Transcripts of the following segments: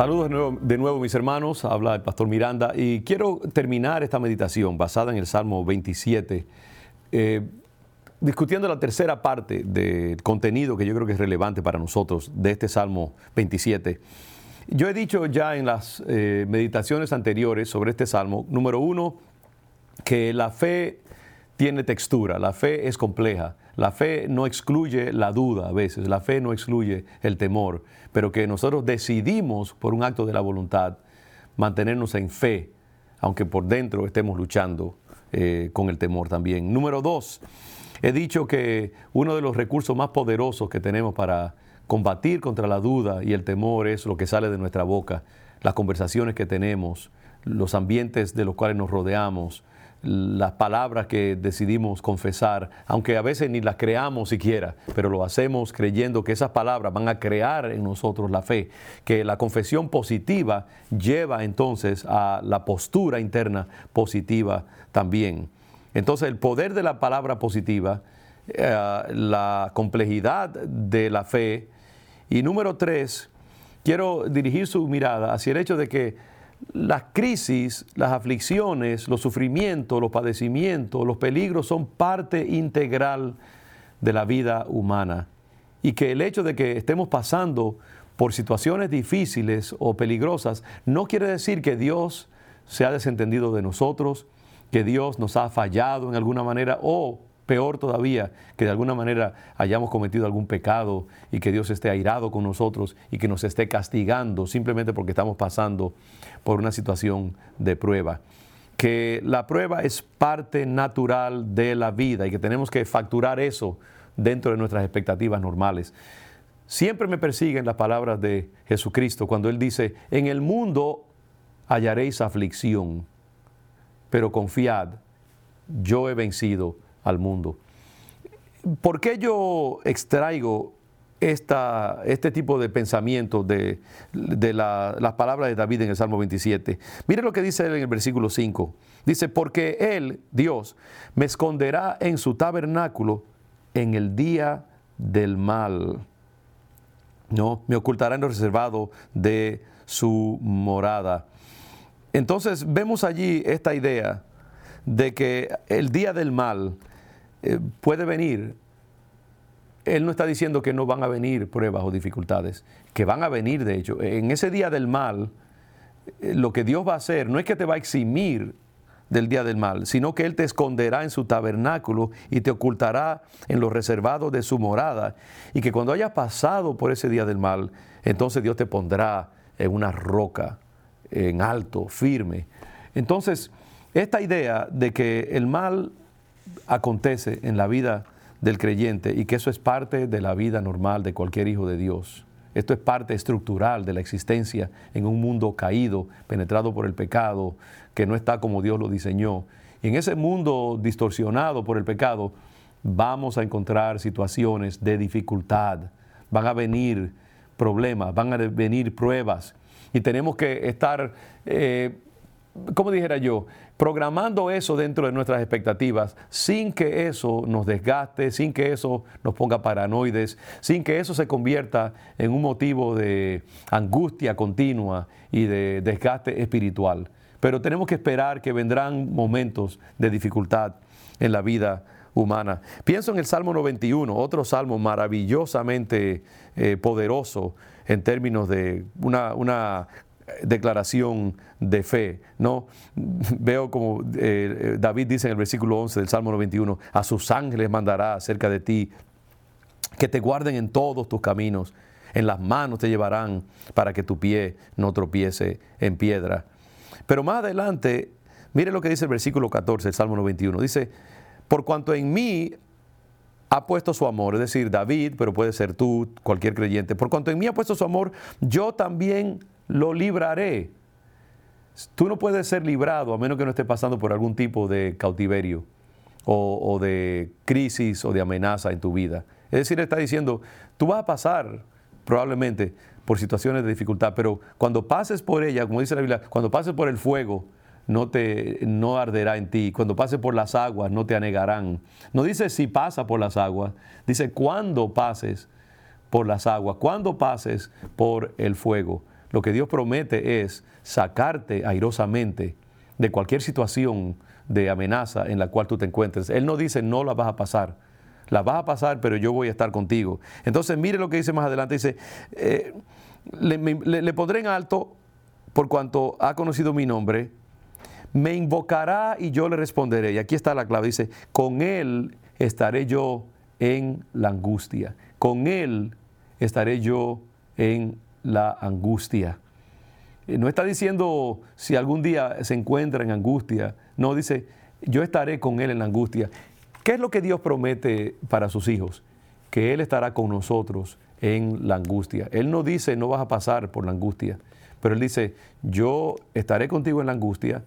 Saludos de nuevo, de mis hermanos, habla el pastor Miranda. Y quiero terminar esta meditación basada en el Salmo 27, eh, discutiendo la tercera parte del contenido que yo creo que es relevante para nosotros de este Salmo 27. Yo he dicho ya en las eh, meditaciones anteriores sobre este Salmo, número uno, que la fe tiene textura, la fe es compleja, la fe no excluye la duda a veces, la fe no excluye el temor, pero que nosotros decidimos por un acto de la voluntad mantenernos en fe, aunque por dentro estemos luchando eh, con el temor también. Número dos, he dicho que uno de los recursos más poderosos que tenemos para combatir contra la duda y el temor es lo que sale de nuestra boca, las conversaciones que tenemos, los ambientes de los cuales nos rodeamos, las palabras que decidimos confesar, aunque a veces ni las creamos siquiera, pero lo hacemos creyendo que esas palabras van a crear en nosotros la fe, que la confesión positiva lleva entonces a la postura interna positiva también. Entonces el poder de la palabra positiva, eh, la complejidad de la fe y número tres, quiero dirigir su mirada hacia el hecho de que las crisis, las aflicciones, los sufrimientos, los padecimientos, los peligros son parte integral de la vida humana. Y que el hecho de que estemos pasando por situaciones difíciles o peligrosas no quiere decir que Dios se ha desentendido de nosotros, que Dios nos ha fallado en alguna manera o peor todavía, que de alguna manera hayamos cometido algún pecado y que Dios esté airado con nosotros y que nos esté castigando simplemente porque estamos pasando por una situación de prueba. Que la prueba es parte natural de la vida y que tenemos que facturar eso dentro de nuestras expectativas normales. Siempre me persiguen las palabras de Jesucristo cuando Él dice, en el mundo hallaréis aflicción, pero confiad, yo he vencido al mundo. ¿Por qué yo extraigo esta, este tipo de pensamiento de, las palabras de David en el Salmo 27? Mire lo que dice él en el versículo 5. Dice, porque Él, Dios, me esconderá en su tabernáculo en el día del mal. ¿No? Me ocultará en lo reservado de su morada. Entonces vemos allí esta idea de que el día del mal eh, puede venir. Él no está diciendo que no van a venir pruebas o dificultades, que van a venir de hecho. En ese día del mal, eh, lo que Dios va a hacer no es que te va a eximir del día del mal, sino que Él te esconderá en su tabernáculo y te ocultará en los reservados de su morada. Y que cuando hayas pasado por ese día del mal, entonces Dios te pondrá en una roca, en alto, firme. Entonces, esta idea de que el mal acontece en la vida del creyente y que eso es parte de la vida normal de cualquier hijo de Dios. Esto es parte estructural de la existencia en un mundo caído, penetrado por el pecado, que no está como Dios lo diseñó. Y en ese mundo distorsionado por el pecado, vamos a encontrar situaciones de dificultad, van a venir problemas, van a venir pruebas. Y tenemos que estar, eh, como dijera yo, programando eso dentro de nuestras expectativas sin que eso nos desgaste, sin que eso nos ponga paranoides, sin que eso se convierta en un motivo de angustia continua y de desgaste espiritual. Pero tenemos que esperar que vendrán momentos de dificultad en la vida humana. Pienso en el Salmo 91, otro salmo maravillosamente eh, poderoso en términos de una, una declaración de fe, ¿no? Veo como eh, David dice en el versículo 11 del Salmo 91, a sus ángeles mandará cerca de ti, que te guarden en todos tus caminos, en las manos te llevarán para que tu pie no tropiece en piedra. Pero más adelante, mire lo que dice el versículo 14 del Salmo 91, dice, por cuanto en mí ha puesto su amor, es decir, David, pero puede ser tú, cualquier creyente, por cuanto en mí ha puesto su amor, yo también lo libraré. Tú no puedes ser librado a menos que no estés pasando por algún tipo de cautiverio o, de crisis o de amenaza en tu vida. Es decir, está diciendo, tú vas a pasar probablemente por situaciones de dificultad, pero cuando pases por ella, como dice la Biblia, cuando pases por el fuego, no te no arderá en ti. Cuando pases por las aguas, no te anegarán. No dice si pasa por las aguas, dice cuando pases por las aguas, cuando pases por el fuego Lo que Dios promete es sacarte airosamente de cualquier situación de amenaza en la cual tú te encuentres. Él no dice no la vas a pasar, la vas a pasar, pero yo voy a estar contigo. Entonces mire lo que dice más adelante, dice, eh, le, pondré en alto por cuanto ha conocido mi nombre, me invocará y yo le responderé. Y aquí está la clave, dice, con él estaré yo en la angustia, con él estaré yo en la angustia. Eh, no está diciendo si algún día se encuentra en angustia, no, dice, yo estaré con él en la angustia. ¿Qué es lo que Dios promete para sus hijos? Que Él estará con nosotros en la angustia. Él no dice, no vas a pasar por la angustia, pero Él dice, yo estaré contigo en la angustia.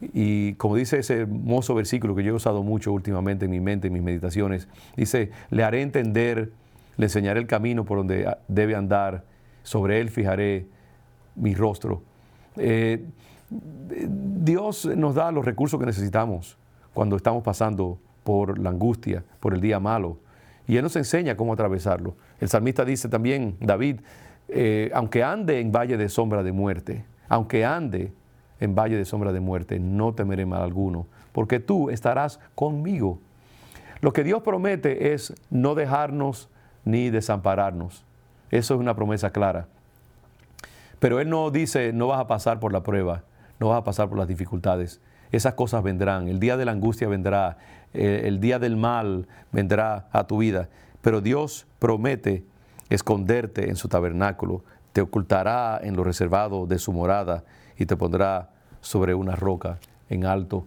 Y como dice ese hermoso versículo que yo he usado mucho últimamente en mi mente, en mis meditaciones, dice, le haré entender, le enseñaré el camino por donde debe andar, sobre Él fijaré mi rostro. Eh, Dios nos da los recursos que necesitamos cuando estamos pasando por la angustia, por el día malo. Y Él nos enseña cómo atravesarlo. El salmista dice también, David, eh, aunque ande en valle de sombra de muerte, aunque ande en valle de sombra de muerte, no temeré mal alguno, porque tú estarás conmigo. Lo que Dios promete es no dejarnos ni desampararnos. Eso es una promesa clara. Pero Él no dice, no vas a pasar por la prueba, no vas a pasar por las dificultades. Esas cosas vendrán. El día de la angustia vendrá. El día del mal vendrá a tu vida. Pero Dios promete esconderte en su tabernáculo. Te ocultará en lo reservado de su morada y te pondrá sobre una roca en alto.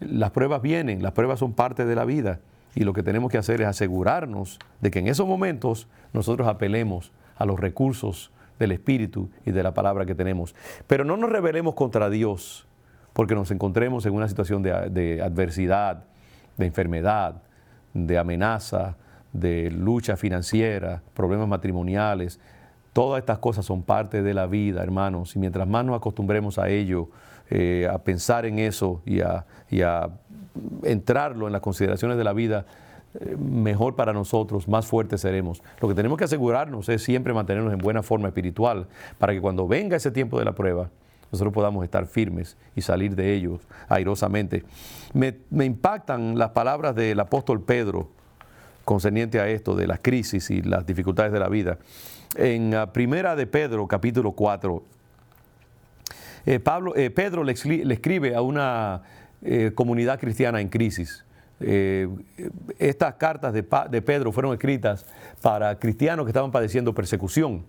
Las pruebas vienen, las pruebas son parte de la vida. Y lo que tenemos que hacer es asegurarnos de que en esos momentos nosotros apelemos a los recursos del Espíritu y de la palabra que tenemos. Pero no nos rebelemos contra Dios porque nos encontremos en una situación de, adversidad, de enfermedad, de amenaza, de lucha financiera, problemas matrimoniales. Todas estas cosas son parte de la vida, hermanos, y mientras más nos acostumbremos a ello, eh, a pensar en eso y a, entrarlo en las consideraciones de la vida, mejor para nosotros, más fuertes seremos. Lo que tenemos que asegurarnos es siempre mantenernos en buena forma espiritual para que cuando venga ese tiempo de la prueba, nosotros podamos estar firmes y salir de ellos airosamente. Me, impactan las palabras del apóstol Pedro concerniente a esto de las crisis y las dificultades de la vida. En ah, Primera de Pedro, capítulo 4, eh, Pablo, eh, Pedro le, escribe a una comunidad cristiana en crisis. Eh, estas cartas de, de, Pedro fueron escritas para cristianos que estaban padeciendo persecución.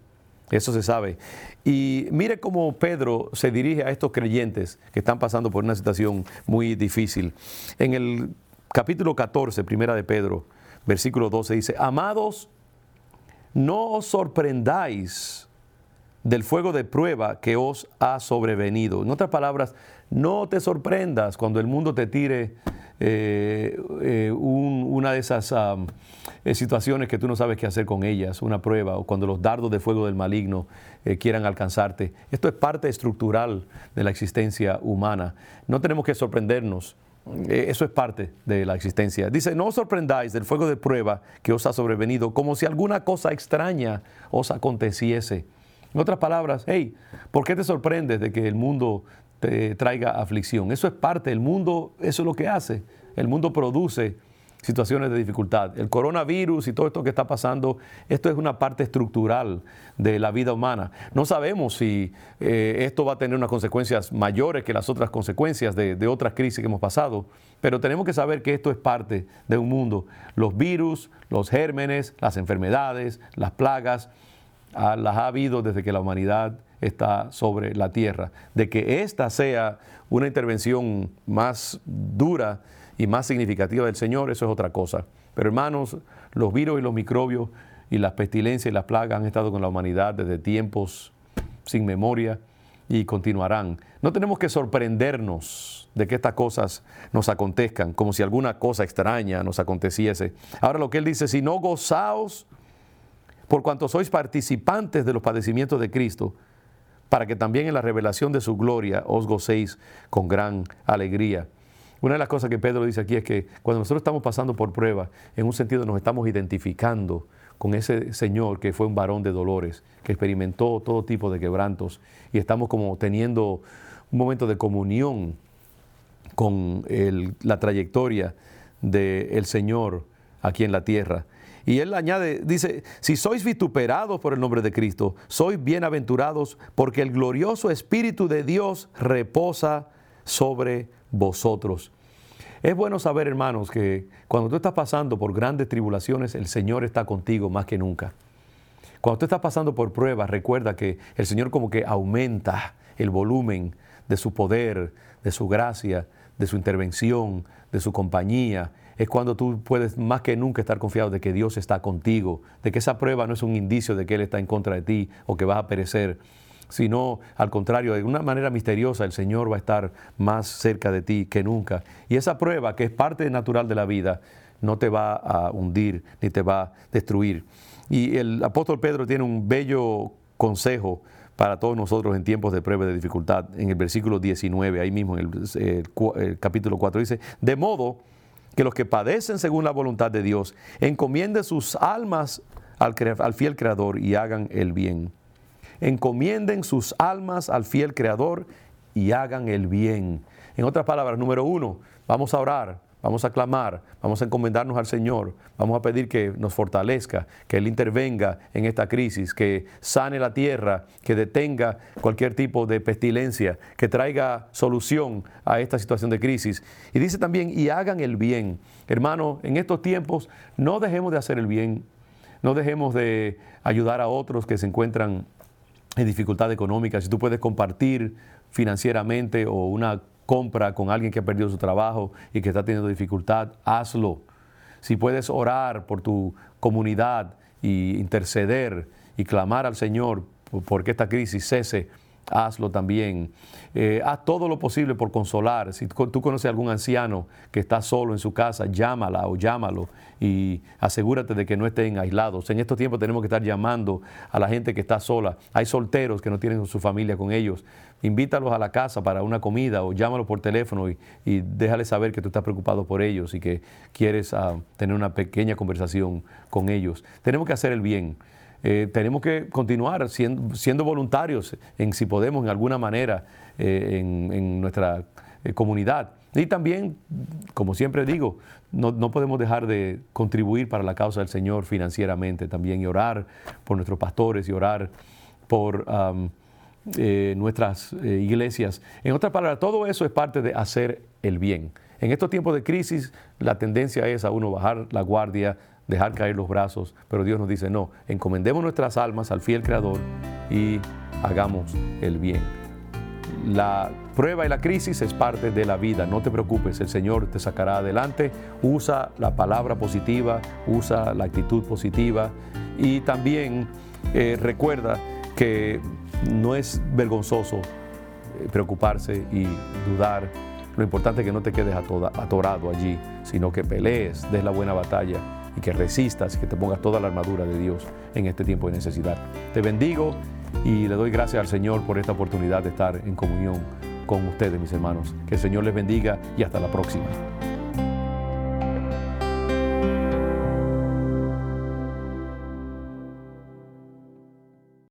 Eso se sabe. Y mire cómo Pedro se dirige a estos creyentes que están pasando por una situación muy difícil. En el capítulo 14, primera de Pedro, versículo 12, dice, amados, no os sorprendáis del fuego de prueba que os ha sobrevenido. En otras palabras, no te sorprendas cuando el mundo te tire eh, eh, una de esas eh, situaciones que tú no sabes qué hacer con ellas, una prueba, o cuando los dardos de fuego del maligno quieran alcanzarte. Esto es parte estructural de la existencia humana. No tenemos que sorprendernos. Eso es parte de la existencia. Dice, no os sorprendáis del fuego de prueba que os ha sobrevenido, como si alguna cosa extraña os aconteciese. En otras palabras, hey, ¿por qué te sorprendes de que el mundo te traiga aflicción. Eso es parte del mundo, eso es lo que hace. El mundo produce situaciones de dificultad. El coronavirus y todo esto que está pasando, esto es una parte estructural de la vida humana. No sabemos si eh, esto va a tener unas consecuencias mayores que las otras consecuencias de, de, otras crisis que hemos pasado, pero tenemos que saber que esto es parte de un mundo. Los virus, los gérmenes, las enfermedades, las plagas, ah, las ha habido desde que la humanidad está sobre la tierra. De que esta sea una intervención más dura y más significativa del Señor, eso es otra cosa. Pero hermanos, los virus y los microbios y las pestilencias y las plagas han estado con la humanidad desde tiempos sin memoria y continuarán. No tenemos que sorprendernos de que estas cosas nos acontezcan, como si alguna cosa extraña nos aconteciese. Ahora lo que él dice, si no gozaos por cuanto sois participantes de los padecimientos de Cristo, para que también en la revelación de su gloria os gocéis con gran alegría. Una de las cosas que Pedro dice aquí es que cuando nosotros estamos pasando por prueba, en un sentido nos estamos identificando con ese Señor que fue un varón de dolores, que experimentó todo tipo de quebrantos y estamos como teniendo un momento de comunión con la trayectoria del Señor aquí en la tierra. Y él añade, dice, si sois vituperados por el nombre de Cristo, sois bienaventurados porque el glorioso Espíritu de Dios reposa sobre vosotros. Es bueno saber, hermanos, que cuando tú estás pasando por grandes tribulaciones, el Señor está contigo más que nunca. Cuando tú estás pasando por pruebas, recuerda que el Señor como que aumenta el volumen de su poder, de su gracia, de su intervención, de su compañía. Es cuando tú puedes más que nunca estar confiado de que Dios está contigo, de que esa prueba no es un indicio de que Él está en contra de ti o que vas a perecer, sino al contrario, de una manera misteriosa el Señor va a estar más cerca de ti que nunca. Y esa prueba, que es parte natural de la vida, no te va a hundir ni te va a destruir. Y el apóstol Pedro tiene un bello consejo para todos nosotros en tiempos de prueba y de dificultad. En el versículo 19, ahí mismo en el, capítulo 4, dice, de modo que los que padecen según la voluntad de Dios encomienden sus almas al, fiel Creador y hagan el bien encomienden sus almas al fiel Creador y hagan el bien. En otras palabras, número uno, vamos a orar, vamos a clamar, vamos a encomendarnos al Señor, vamos a pedir que nos fortalezca, que Él intervenga en esta crisis, que sane la tierra, que detenga cualquier tipo de pestilencia, que traiga solución a esta situación de crisis. Y dice también, y hagan el bien. Hermano, en estos tiempos no dejemos de hacer el bien, no dejemos de ayudar a otros que se encuentran en dificultad económica, si tú puedes compartir financieramente o una compra con alguien que ha perdido su trabajo y que está teniendo dificultad, hazlo. Si puedes orar por tu comunidad y interceder y clamar al Señor porque esta crisis cese, hazlo también. Eh, haz todo lo posible por consolar. Si tú conoces a algún anciano que está solo en su casa, llámala o llámalo y asegúrate de que no estén aislados. En estos tiempos tenemos que estar llamando a la gente que está sola. Hay solteros que no tienen su familia con ellos. Invítalos a la casa para una comida o llámalos por teléfono y, y déjales saber que tú estás preocupado por ellos y que quieres ah, tener una pequeña conversación con ellos. Tenemos que hacer el bien. Eh, tenemos que continuar siendo, voluntarios en si podemos en alguna manera eh, en, nuestra eh, comunidad. Y también, como siempre digo, no, podemos dejar de contribuir para la causa del Señor financieramente también y orar por nuestros pastores y orar por nuestras iglesias. En otras palabras, todo eso es parte de hacer el bien. En estos tiempos de crisis, la tendencia es a uno bajar la guardia, dejar caer los brazos, pero Dios nos dice, no, encomendemos nuestras almas al fiel Creador y hagamos el bien. La prueba y la crisis es parte de la vida, no te preocupes, el Señor te sacará adelante, usa la palabra positiva, usa la actitud positiva y también eh, recuerda que no es vergonzoso eh, preocuparse y dudar. Lo importante es que no te quedes atorado allí, sino que pelees, des la buena batalla y que resistas, que te pongas toda la armadura de Dios en este tiempo de necesidad. Te bendigo y le doy gracias al Señor por esta oportunidad de estar en comunión con ustedes, mis hermanos. Que el Señor les bendiga y hasta la próxima.